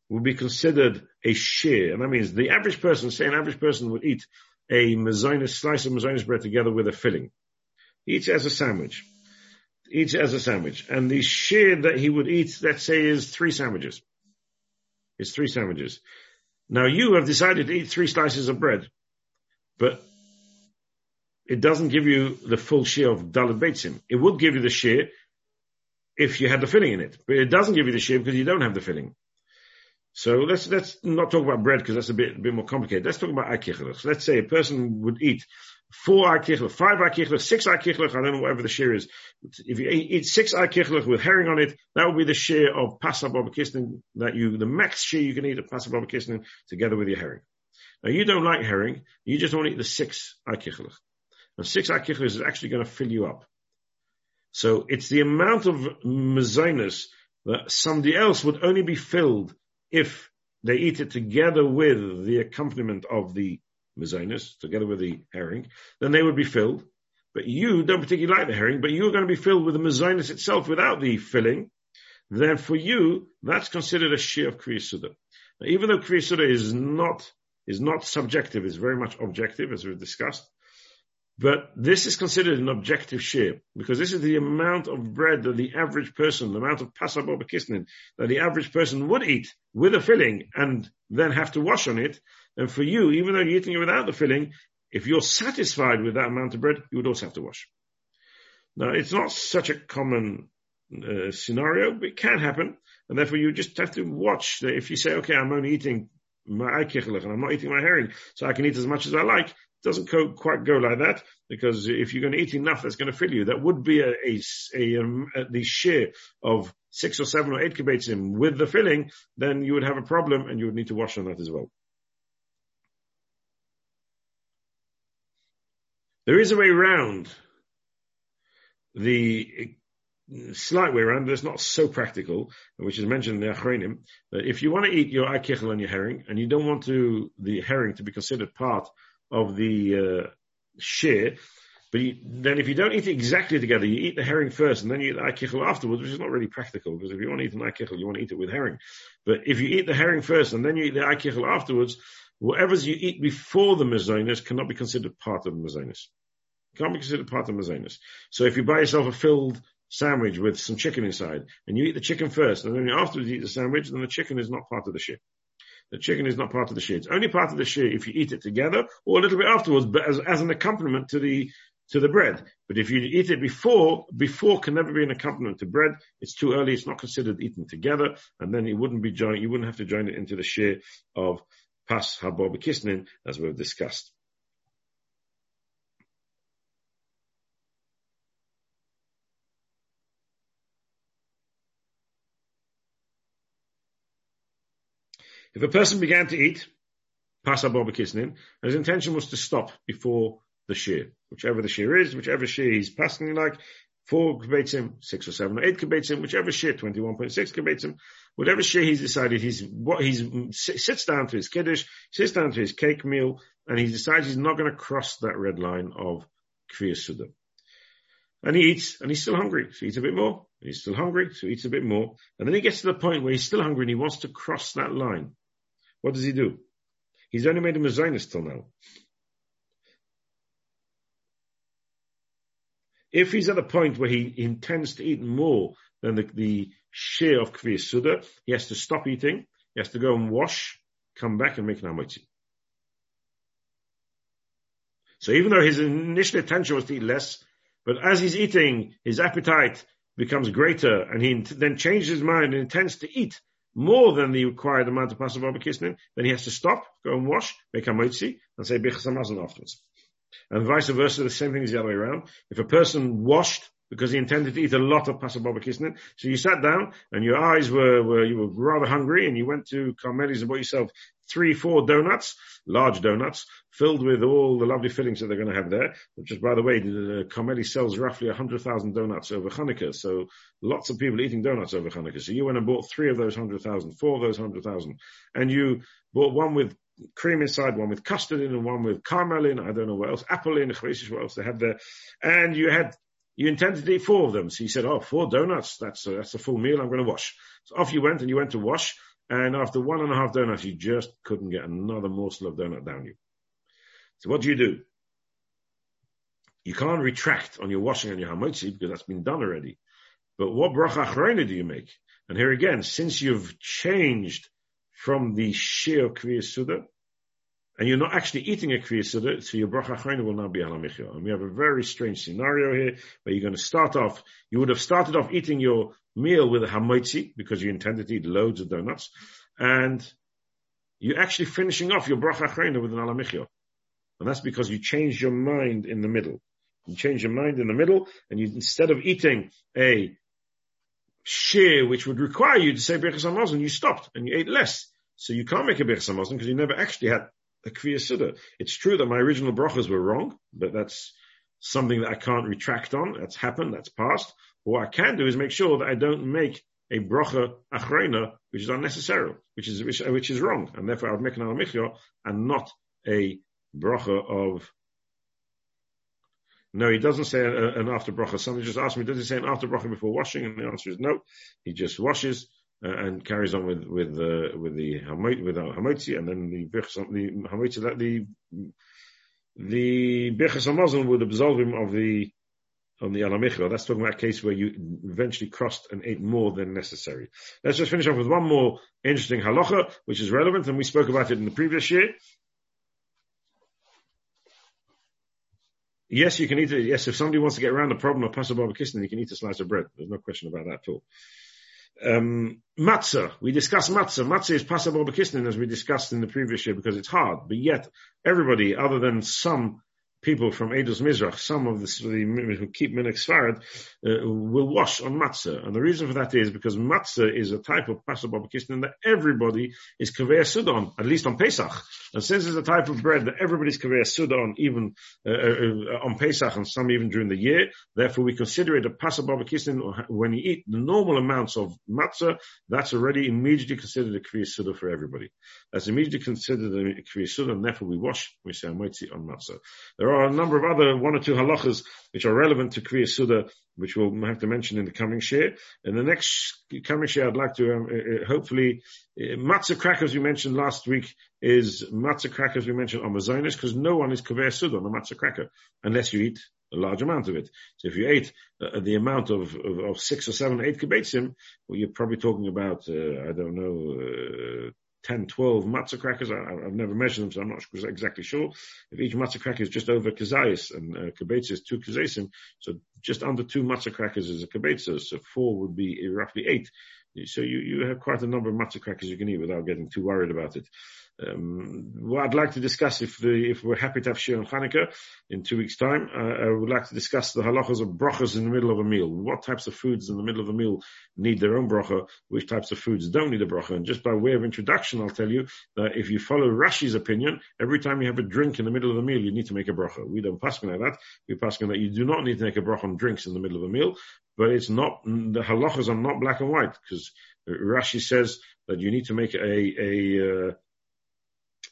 would be considered a share. And that means the average person, say an average person would eat a mezainis, slice of mezainis bread together with a filling. It as a sandwich. It as a sandwich. And the share that he would eat, let's say, is three sandwiches. It's three sandwiches. Now you have decided to eat three slices of bread, but it doesn't give you the full share of Daled Beitzim. It would give you the share if you had the filling in it, but it doesn't give you the share because you don't have the filling. So let's let's not talk about bread because that's a bit a bit more complicated. Let's talk about akichos. Let's say a person would eat four aikichlach, five aikichlach, six aikichlach, I don't know whatever the share is. If you eat six aikichlach with herring on it, that would be the share of pasab kisnin that you, the max share you can eat of pas haba b'kisnin together with your herring. Now you don't like herring, you just want to eat the six aikichlach. And six aikichlach is actually going to fill you up. So it's the amount of mezainis that somebody else would only be filled if they eat it together with the accompaniment of the mezainis, together with the herring, then they would be filled. But you don't particularly like the herring, but you're going to be filled with the mezainis itself without the filling. Then for you, that's considered a shear of kriyasuda. Now, even though kriyasuda is not is not subjective, it's very much objective, as we've discussed. But this is considered an objective share because this is the amount of bread that the average person, the amount of pasab kisnin that the average person would eat with a filling and then have to wash on it. And for you, even though you're eating it without the filling, if you're satisfied with that amount of bread, you would also have to wash. Now, it's not such a common uh, scenario, but it can happen. And therefore you just have to watch that if you say, okay, I'm only eating my and I'm not eating my herring, so I can eat as much as I like, doesn't go, quite go like that because if you're going to eat enough, that's going to fill you. That would be a, a, a, um, the share of six or seven or eight kibetzim with the filling, then you would have a problem and you would need to wash on that as well. There is a way around the slight way around, but it's not so practical, which is mentioned in the Achronim, that if you want to eat your akichel and your herring, and you don't want to, the herring to be considered part of the uh, share. But you, then if you don't eat it exactly together, you eat the herring first and then you eat the akichel afterwards, which is not really practical because if you want to eat an akichel, you want to eat it with herring. But if you eat the herring first and then you eat the akichel afterwards, whatever you eat before the mazonis cannot be considered part of the mazonis. Can't be considered part of the mazonis. So if you buy yourself a filled sandwich with some chicken inside and you eat the chicken first and then afterwards you eat the sandwich, then the chicken is not part of the shit. The chicken is not part of the shear. It's only part of the shear if you eat it together or a little bit afterwards, but as, as an accompaniment to the to the bread. But if you eat it before, before can never be an accompaniment to bread. It's too early. It's not considered eaten together, and then it wouldn't be joined. You wouldn't have to join it into the shear of pas haba b'kisnin, as we've discussed. If a person began to eat Pasar Kisnin, and his intention was to stop before the shear, whichever the shear is, whichever shear he's passing like, four kibetzim, six or seven or eight kibetzim, whichever shear, 21.6 kibetzim, whatever shear he's decided, he's, what he's, sits down to his kiddush, sits down to his cake meal, and he decides he's not going to cross that red line of Kviya Suda. And he eats, and he's still hungry, so he eats a bit more, and he's still hungry, so he eats a bit more, and then he gets to the point where he's still hungry and he wants to cross that line. What does he do? He's only made him a mezainis till now. If he's at a point where he intends to eat more than the, the share of Kviyas Suda, he has to stop eating, he has to go and wash, come back and make an amotzi. So even though his initial intention was to eat less, but as he's eating, his appetite becomes greater and he then changes his mind and intends to eat more than the required amount of pas haba b'kisnin, then he has to stop, go and wash, make a motzi, and say Bichas afterwards. And vice versa, the same thing is the other way around. If a person washed because he intended to eat a lot of pas haba b'kisnin, so you sat down and your eyes were, were, you were rather hungry and you went to Carmeli's and bought yourself three, four donuts, large donuts, filled with all the lovely fillings that they're going to have there, which is, by the way, the, Carmeli sells roughly 100,000 donuts over Hanukkah. So lots of people eating donuts over Hanukkah. So you went and bought three of those 100,000, four of those 100,000. And you bought one with cream inside, one with custard in, and one with caramel in. I don't know what else, apple in, what else they have there. And you had, you intended to eat four of them. So you said, oh, four donuts. That's a, that's a full meal. I'm going to wash. So off you went and you went to wash. And after one and a half donuts, you just couldn't get another morsel of donut down you. So what do you do? You can't retract on your washing and your hamotzi because that's been done already. But what bracha achrona do you make? And here again, since you've changed from the shir kviya suda, and you're not actually eating a kviya suda, so your bracha achrona will now be al hamichya. And we have a very strange scenario here where you're going to start off. You would have started off eating your meal with a hamoitzi because you intended to eat loads of donuts, and you're actually finishing off your bracha achrona with an al hamichya. And that's because you changed your mind in the middle. You change your mind in the middle, and you, instead of eating a share which would require you to say Birchas Hamazon, you stopped and you ate less. So you can't make a Birchas Hamazon because you never actually had a Kviyah Suda. It's true that my original brachas were wrong, but that's something that I can't retract on. That's happened. That's past. What I can do is make sure that I don't make a bracha achrona, which is unnecessary, which is which, which is wrong, and therefore I would make an al hamichya and not a bracha of. No, he doesn't say an after bracha. Somebody just asked me, does he say an after bracha before washing? And the answer is no. He just washes uh, and carries on with with uh, with the hamot with hamotzi, and then the the hamotzi that the the birchas would absolve him of the on the al hamichya. That's talking about a case where you eventually crossed and ate more than necessary. Let's just finish off with one more interesting halacha, which is relevant, and we spoke about it in the previous year. Yes, you can eat it. Yes, if somebody wants to get around the problem of pas haba b'kisnin, you can eat a slice of bread. There's no question about that at all. Um, matzah. We discussed matzah. Matzah is pas haba b'kisnin, as we discussed in the previous year, because it's hard. But yet, everybody, other than some people from Eidos Mizrach, some of the, who keep Minik Svarad, uh, will wash on matzah. And the reason for that is because matzah is a type of pas haba b'kisnin that everybody is Kaveya Sudan, at least on Pesach. And since it's a type of bread that everybody's Kaveya Sudan, even uh, uh, on Pesach and some even during the year, therefore we consider it a pas haba b'kisnin when you eat the normal amounts of matzah, that's already immediately considered a Kviya Suda for everybody. That's immediately considered a Kviya Suda, and therefore we wash, we say Amoitzi on matzah. There there are a number of other one or two halachas which are relevant to Kriya Suda, which we'll have to mention in the coming share. In the next coming share, I'd like to um, uh, uh hopefully uh, matzah crackers we mentioned last week is matzah crackers we mentioned on Mazonis because no one is Kaveh Suda on a matzah cracker unless you eat a large amount of it. So if you ate uh, the amount of, of, of, six or seven, eight kibetzim, well, you're probably talking about, uh, I don't know, uh, 10, 12 matzah crackers. I, have never measured them, so I'm not exactly sure. If each matzah cracker is just over kazayas and uh, is two kazasim, so just under two matzah crackers is a kibetza, so four would be roughly eight. So you, you have quite a number of matzah crackers you can eat without getting too worried about it. Um, I'd like to discuss, if the, if we're happy to have Shir and Chanukah in two weeks' time, uh, I would like to discuss the halachas of brachas in the middle of a meal. What types of foods in the middle of a meal need their own bracha? Which types of foods don't need a bracha? And just by way of introduction, I'll tell you that if you follow Rashi's opinion, every time you have a drink in the middle of a meal, you need to make a bracha. We don't pass like that. We pass that you do not need to make a bracha on drinks in the middle of a meal, but it's not, the halachas are not black and white because Rashi says that you need to make a, a, uh,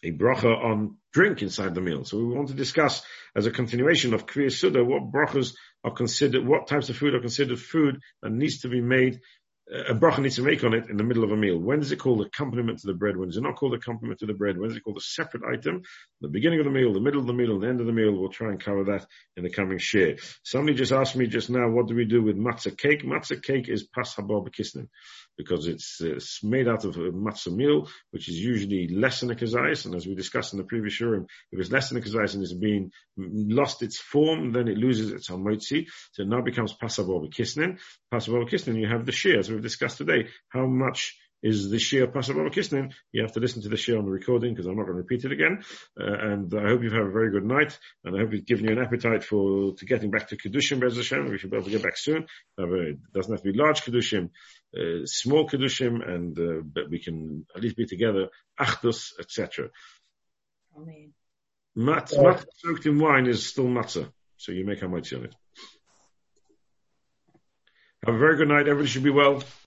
a bracha on drink inside the meal. So we want to discuss as a continuation of Kviya Suda what brachas are considered, what types of food are considered food that needs to be made, a bracha needs to make on it in the middle of a meal. When is it called accompaniment to the bread? When is it not called accompaniment to the bread? When is it called a separate item? The beginning of the meal, the middle of the meal, and the end of the meal. We'll try and cover that in the coming share. Somebody just asked me just now, what do we do with matzah cake? Matzah cake is pas haba because it's, it's made out of matzah meal, which is usually less than a kazayas. And as we discussed in the previous shurim, if it's less than a kazayas and it's been lost its form, then it loses its hamotzi. So it now becomes pas haba b'kisnin. Pasabor kisnin, you have the shear, as we've discussed today. How much is the Shia pas haba b'kisnin. You have to listen to the Shia on the recording because I'm not going to repeat it again. Uh, and I hope you've a very good night and I hope it's given you an appetite for, to getting back to Kedushim Bez Hashem. We should be able to get back soon. It doesn't have to be large Kedushim, uh, small Kedushim and, uh, but we can at least be together, Achdus, etc. Amen. Mat, mat soaked in wine is still matzah. So you make how much on it. Have a very good night. Everybody should be well.